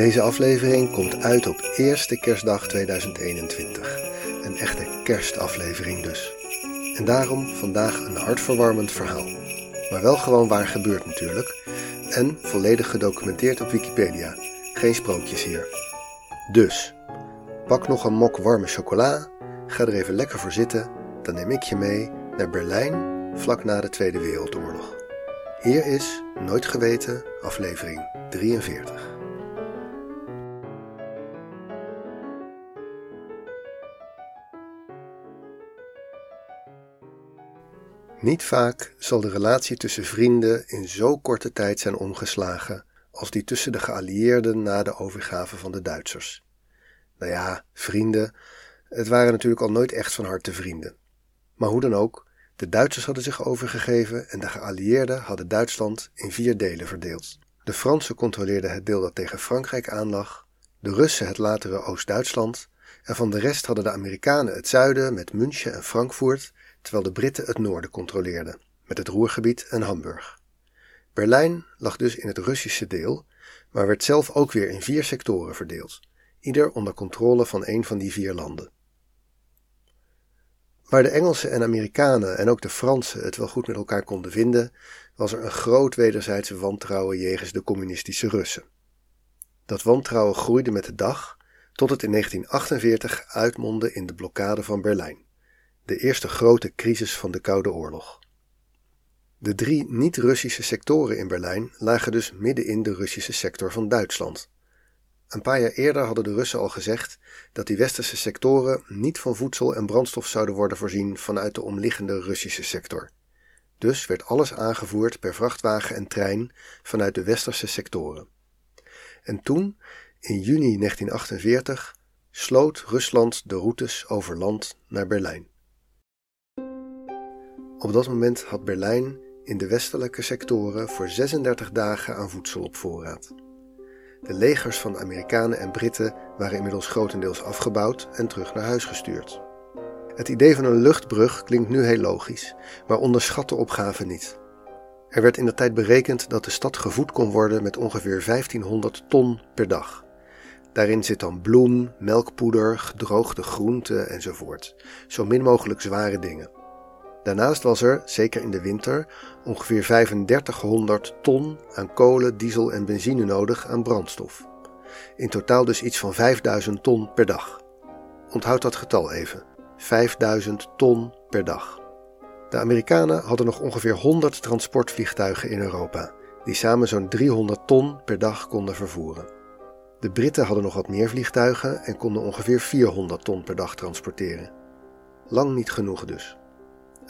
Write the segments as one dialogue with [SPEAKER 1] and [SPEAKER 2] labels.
[SPEAKER 1] Deze aflevering komt uit op eerste kerstdag 2021. Een echte kerstaflevering dus. En daarom vandaag een hartverwarmend verhaal. Maar wel gewoon waar gebeurt natuurlijk. En volledig gedocumenteerd op Wikipedia. Geen sprookjes hier. Dus, pak nog een mok warme chocola, ga er even lekker voor zitten, dan neem ik je mee naar Berlijn vlak na de Tweede Wereldoorlog. Hier is Nooit Geweten, aflevering 43. Niet vaak zal de relatie tussen vrienden in zo korte tijd zijn omgeslagen als die tussen de geallieerden na de overgave van de Duitsers. Nou ja, vrienden, het waren natuurlijk al nooit echt van harte vrienden. Maar hoe dan ook, de Duitsers hadden zich overgegeven en de geallieerden hadden Duitsland in vier delen verdeeld. De Fransen controleerden het deel dat tegen Frankrijk aanlag, de Russen het latere Oost-Duitsland en van de rest hadden de Amerikanen het zuiden met München en Frankfurt terwijl de Britten het noorden controleerden, met het Roergebied en Hamburg. Berlijn lag dus in het Russische deel, maar werd zelf ook weer in vier sectoren verdeeld, ieder onder controle van een van die vier landen. Waar de Engelsen en Amerikanen en ook de Fransen het wel goed met elkaar konden vinden, was er een groot wederzijdse wantrouwen jegens de communistische Russen. Dat wantrouwen groeide met de dag, tot het in 1948 uitmondde in de blokkade van Berlijn de eerste grote crisis van de Koude Oorlog. De drie niet-Russische sectoren in Berlijn lagen dus midden in de Russische sector van Duitsland. Een paar jaar eerder hadden de Russen al gezegd dat die westerse sectoren niet van voedsel en brandstof zouden worden voorzien vanuit de omliggende Russische sector. Dus werd alles aangevoerd per vrachtwagen en trein vanuit de westerse sectoren. En toen, in juni 1948, sloot Rusland de routes over land naar Berlijn. Op dat moment had Berlijn in de westelijke sectoren voor 36 dagen aan voedsel op voorraad. De legers van Amerikanen en Britten waren inmiddels grotendeels afgebouwd en terug naar huis gestuurd. Het idee van een luchtbrug klinkt nu heel logisch, maar onderschat de opgave niet. Er werd in de tijd berekend dat de stad gevoed kon worden met ongeveer 1500 ton per dag. Daarin zit dan bloem, melkpoeder, gedroogde groenten enzovoort. Zo min mogelijk zware dingen. Daarnaast was er, zeker in de winter, ongeveer 3500 ton aan kolen, diesel en benzine nodig aan brandstof. In totaal dus iets van 5000 ton per dag. Onthoud dat getal even: 5000 ton per dag. De Amerikanen hadden nog ongeveer 100 transportvliegtuigen in Europa, die samen zo'n 300 ton per dag konden vervoeren. De Britten hadden nog wat meer vliegtuigen en konden ongeveer 400 ton per dag transporteren. Lang niet genoeg dus.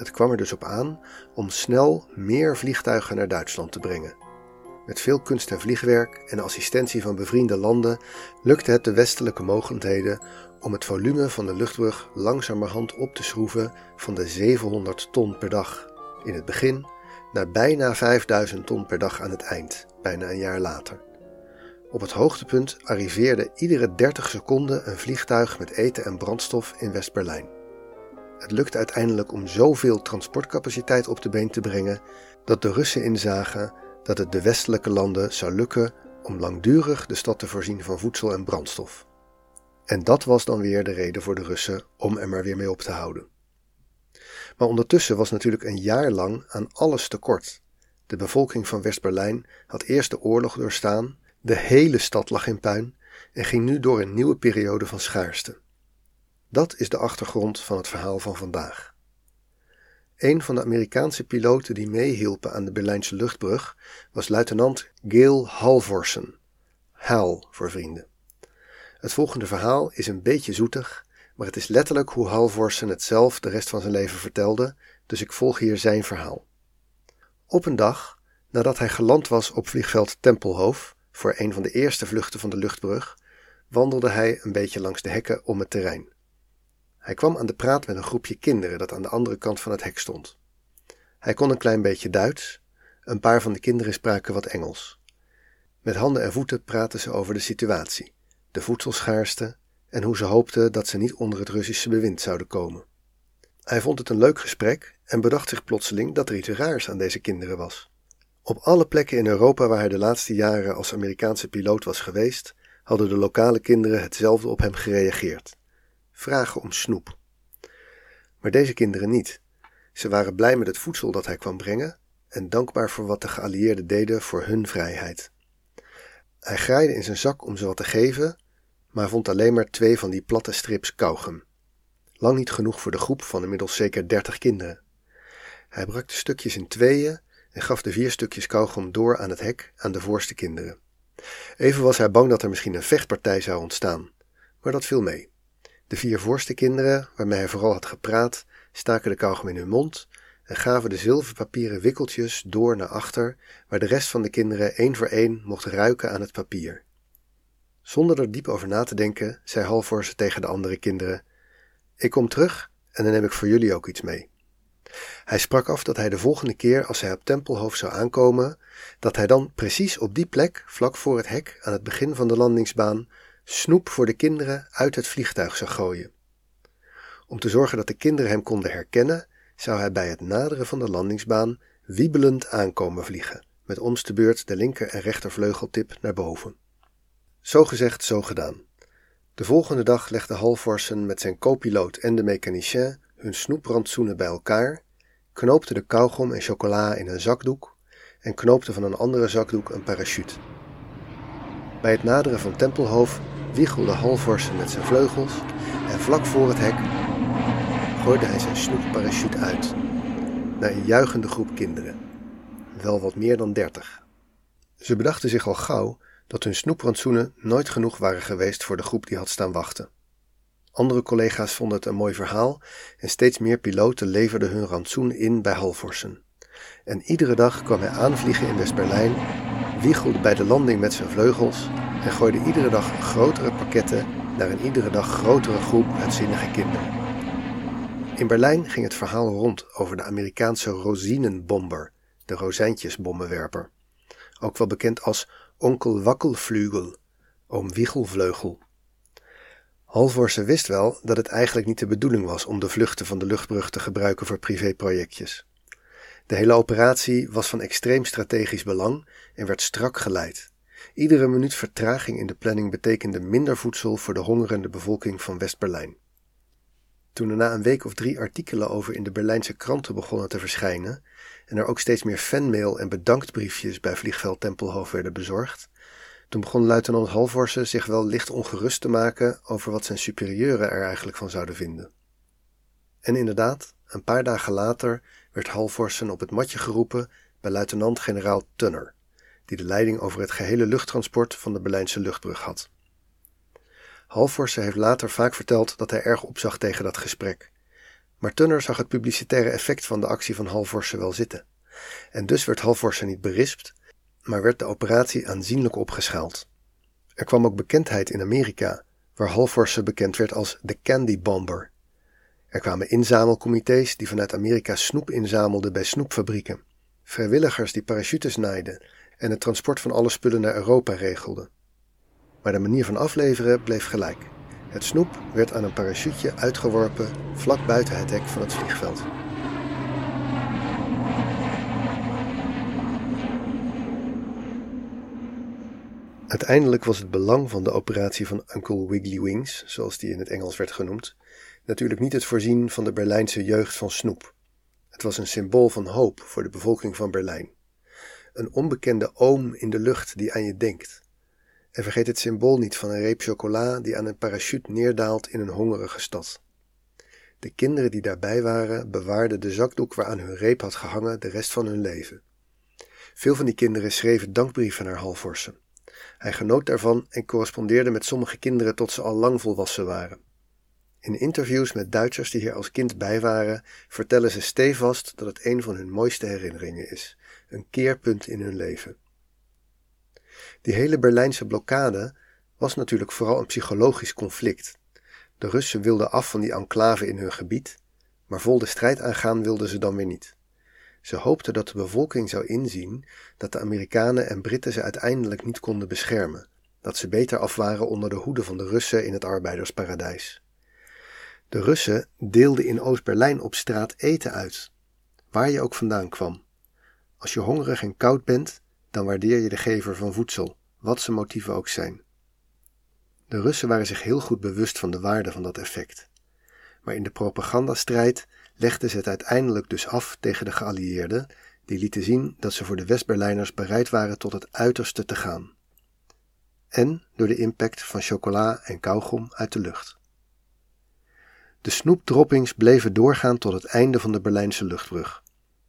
[SPEAKER 1] Het kwam er dus op aan om snel meer vliegtuigen naar Duitsland te brengen. Met veel kunst en vliegwerk en assistentie van bevriende landen lukte het de westelijke mogendheden om het volume van de luchtbrug langzamerhand op te schroeven van de 700 ton per dag in het begin naar bijna 5000 ton per dag aan het eind, bijna een jaar later. Op het hoogtepunt arriveerde iedere 30 seconden een vliegtuig met eten en brandstof in West-Berlijn. Het lukte uiteindelijk om zoveel transportcapaciteit op de been te brengen dat de Russen inzagen dat het de westelijke landen zou lukken om langdurig de stad te voorzien van voedsel en brandstof. En dat was dan weer de reden voor de Russen om er maar weer mee op te houden. Maar ondertussen was natuurlijk een jaar lang aan alles tekort. De bevolking van West-Berlijn had eerst de oorlog doorstaan, de hele stad lag in puin en ging nu door een nieuwe periode van schaarste. Dat is de achtergrond van het verhaal van vandaag. Een van de Amerikaanse piloten die meehielpen aan de Berlijnse luchtbrug was luitenant Gail Halvorsen. Hal voor vrienden. Het volgende verhaal is een beetje zoetig, maar het is letterlijk hoe Halvorsen het zelf de rest van zijn leven vertelde, dus ik volg hier zijn verhaal. Op een dag, nadat hij geland was op vliegveld Tempelhof voor een van de eerste vluchten van de luchtbrug, wandelde hij een beetje langs de hekken om het terrein. Hij kwam aan de praat met een groepje kinderen dat aan de andere kant van het hek stond. Hij kon een klein beetje Duits, een paar van de kinderen spraken wat Engels. Met handen en voeten praten ze over de situatie, de voedselschaarste en hoe ze hoopten dat ze niet onder het Russische bewind zouden komen. Hij vond het een leuk gesprek en bedacht zich plotseling dat er iets raars aan deze kinderen was. Op alle plekken in Europa waar hij de laatste jaren als Amerikaanse piloot was geweest, hadden de lokale kinderen hetzelfde op hem gereageerd: vragen om snoep. Maar deze kinderen niet. Ze waren blij met het voedsel dat hij kwam brengen en dankbaar voor wat de geallieerden deden voor hun vrijheid. Hij graaide in zijn zak om ze wat te geven, maar vond alleen maar twee van die platte strips kauwgum. Lang niet genoeg voor de groep van inmiddels zeker dertig kinderen. Hij brak de stukjes in tweeën en gaf de vier stukjes kauwgom door aan het hek aan de voorste kinderen. Even was hij bang dat er misschien een vechtpartij zou ontstaan, maar dat viel mee. De vier voorste kinderen, waarmee hij vooral had gepraat, staken de kauwgom in hun mond en gaven de zilverpapieren wikkeltjes door naar achter, waar de rest van de kinderen één voor één mocht ruiken aan het papier. Zonder er diep over na te denken, zei Halvorsen tegen de andere kinderen: Ik kom terug en dan neem ik voor jullie ook iets mee. Hij sprak af dat hij de volgende keer als hij op Tempelhoofd zou aankomen, dat hij dan precies op die plek, vlak voor het hek aan het begin van de landingsbaan, snoep voor de kinderen uit het vliegtuig zou gooien. Om te zorgen dat de kinderen hem konden herkennen, zou hij bij het naderen van de landingsbaan wiebelend aankomen vliegen, met ons de beurt de linker en rechtervleugeltip naar boven. Zo gezegd, zo gedaan. De volgende dag legde Halvorsen met zijn co-piloot en de mechanicien hun snoeprantsoenen bij elkaar, knoopte de kauwgom en chocola in een zakdoek en knoopte van een andere zakdoek een parachute. Bij het naderen van Tempelhoofd wiegelde Halvorsen met zijn vleugels en vlak voor het hek gooide hij zijn snoepparachute uit naar een juichende groep kinderen, wel wat meer dan dertig. Ze bedachten zich al gauw dat hun snoeprantsoenen nooit genoeg waren geweest voor de groep die had staan wachten. Andere collega's vonden het een mooi verhaal en steeds meer piloten leverden hun rantsoen in bij Halvorsen. En iedere dag kwam hij aanvliegen in West-Berlijn, wiegelde bij de landing met zijn vleugels en gooide iedere dag grotere pakketten naar een iedere dag grotere groep uitzinnige kinderen. In Berlijn ging het verhaal rond over de Amerikaanse rosinenbomber, de rozijntjesbommenwerper, ook wel bekend als onkel Wakkelvlugel, oom Wiegelvleugel. Halvorsen wist wel dat het eigenlijk niet de bedoeling was om de vluchten van de luchtbrug te gebruiken voor privéprojectjes. De hele operatie was van extreem strategisch belang en werd strak geleid. Iedere minuut vertraging in de planning betekende minder voedsel voor de hongerende bevolking van West-Berlijn. Toen er na een week of drie artikelen over in de Berlijnse kranten begonnen te verschijnen en er ook steeds meer fanmail en bedanktbriefjes bij vliegveld Tempelhof werden bezorgd, toen begon luitenant Halvorsen zich wel licht ongerust te maken over wat zijn superieuren er eigenlijk van zouden vinden. En inderdaad, een paar dagen later werd Halvorsen op het matje geroepen bij luitenant-generaal Tunner, die de leiding over het gehele luchttransport van de Berlijnse luchtbrug had. Halvorsen heeft later vaak verteld dat hij erg opzag tegen dat gesprek. Maar Tunner zag het publicitaire effect van de actie van Halvorsen wel zitten. En dus werd Halvorsen niet berispt, maar werd de operatie aanzienlijk opgeschaald. Er kwam ook bekendheid in Amerika, waar Halvorsen bekend werd als de Candy Bomber. Er kwamen inzamelcomité's die vanuit Amerika snoep inzamelden bij snoepfabrieken, vrijwilligers die parachutes naaiden en het transport van alle spullen naar Europa regelden. Maar de manier van afleveren bleef gelijk. Het snoep werd aan een parachute uitgeworpen vlak buiten het hek van het vliegveld. Uiteindelijk was het belang van de operatie van Uncle Wiggly Wings, zoals die in het Engels werd genoemd, natuurlijk niet het voorzien van de Berlijnse jeugd van snoep. Het was een symbool van hoop voor de bevolking van Berlijn. Een onbekende oom in de lucht die aan je denkt. En vergeet het symbool niet van een reep chocola die aan een parachute neerdaalt in een hongerige stad. De kinderen die daarbij waren bewaarden de zakdoek waaraan hun reep had gehangen de rest van hun leven. Veel van die kinderen schreven dankbrieven naar Halvorsen. Hij genoot daarvan en correspondeerde met sommige kinderen tot ze al lang volwassen waren. In interviews met Duitsers die hier als kind bij waren, vertellen ze stevast dat het een van hun mooiste herinneringen is, een keerpunt in hun leven. Die hele Berlijnse blokkade was natuurlijk vooral een psychologisch conflict. De Russen wilden af van die enclave in hun gebied, maar vol de strijd aangaan wilden ze dan weer niet. Ze hoopten dat de bevolking zou inzien dat de Amerikanen en Britten ze uiteindelijk niet konden beschermen, dat ze beter af waren onder de hoede van de Russen in het arbeidersparadijs. De Russen deelden in Oost-Berlijn op straat eten uit, waar je ook vandaan kwam. Als je hongerig en koud bent, dan waardeer je de gever van voedsel, wat zijn motieven ook zijn. De Russen waren zich heel goed bewust van de waarde van dat effect. Maar in de propagandastrijd legden ze het uiteindelijk dus af tegen de geallieerden, die lieten zien dat ze voor de West-Berlijners bereid waren tot het uiterste te gaan. En door de impact van chocola en kauwgom uit de lucht. De snoepdroppings bleven doorgaan tot het einde van de Berlijnse luchtbrug.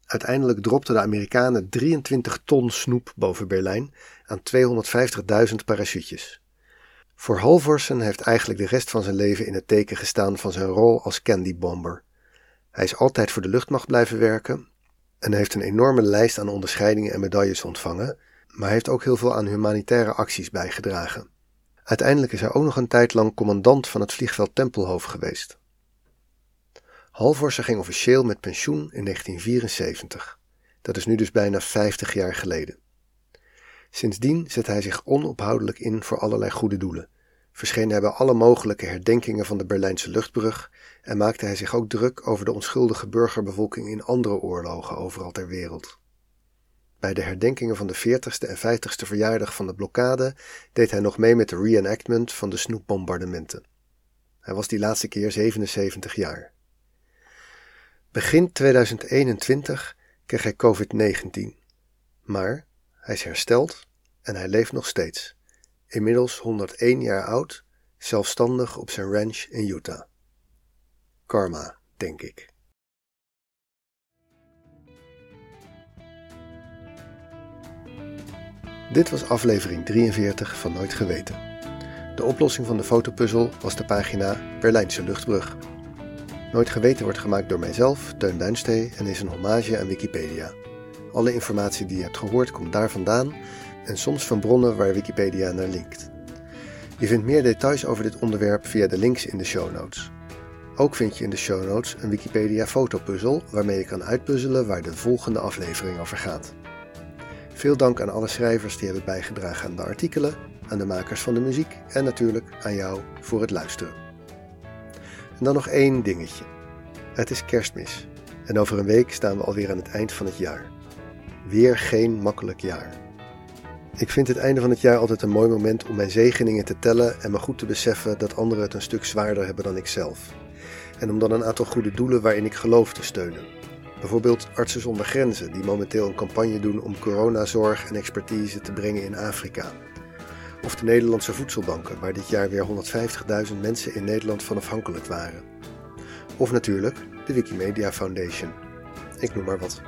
[SPEAKER 1] Uiteindelijk dropten de Amerikanen 23 ton snoep boven Berlijn aan 250.000 parachutes. Voor Halvorsen heeft eigenlijk de rest van zijn leven in het teken gestaan van zijn rol als candybomber. Hij is altijd voor de luchtmacht blijven werken en heeft een enorme lijst aan onderscheidingen en medailles ontvangen, maar heeft ook heel veel aan humanitaire acties bijgedragen. Uiteindelijk is hij ook nog een tijd lang commandant van het vliegveld Tempelhoofd geweest. Halvorsen ging officieel met pensioen in 1974. Dat is nu dus bijna 50 jaar geleden. Sindsdien zet hij zich onophoudelijk in voor allerlei goede doelen. Verscheen hij bij alle mogelijke herdenkingen van de Berlijnse luchtbrug en maakte hij zich ook druk over de onschuldige burgerbevolking in andere oorlogen overal ter wereld. Bij de herdenkingen van de 40ste en 50ste verjaardag van de blokkade deed hij nog mee met de reenactment van de snoepbombardementen. Hij was die laatste keer 77 jaar. Begin 2021 kreeg hij COVID-19. Maar hij is hersteld en hij leeft nog steeds. Inmiddels 101 jaar oud, zelfstandig op zijn ranch in Utah. Karma, denk ik. Dit was aflevering 43 van Nooit Geweten. De oplossing van de fotopuzzel was de pagina Berlijnse luchtbrug. Nooit Geweten wordt gemaakt door mijzelf, Teun Duinstee, en is een hommage aan Wikipedia. Alle informatie die je hebt gehoord komt daar vandaan en soms van bronnen waar Wikipedia naar linkt. Je vindt meer details over dit onderwerp via de links in de show notes. Ook vind je in de show notes een Wikipedia fotopuzzel waarmee je kan uitpuzzelen waar de volgende aflevering over gaat. Veel dank aan alle schrijvers die hebben bijgedragen aan de artikelen, aan de makers van de muziek en natuurlijk aan jou voor het luisteren. En dan nog één dingetje. Het is kerstmis en over een week staan we alweer aan het eind van het jaar. Weer geen makkelijk jaar. Ik vind het einde van het jaar altijd een mooi moment om mijn zegeningen te tellen en me goed te beseffen dat anderen het een stuk zwaarder hebben dan ik zelf. En om dan een aantal goede doelen waarin ik geloof te steunen. Bijvoorbeeld Artsen zonder Grenzen, die momenteel een campagne doen om coronazorg en expertise te brengen in Afrika. Of de Nederlandse voedselbanken, waar dit jaar weer 150.000 mensen in Nederland van afhankelijk waren. Of natuurlijk de Wikimedia Foundation. Ik noem maar wat.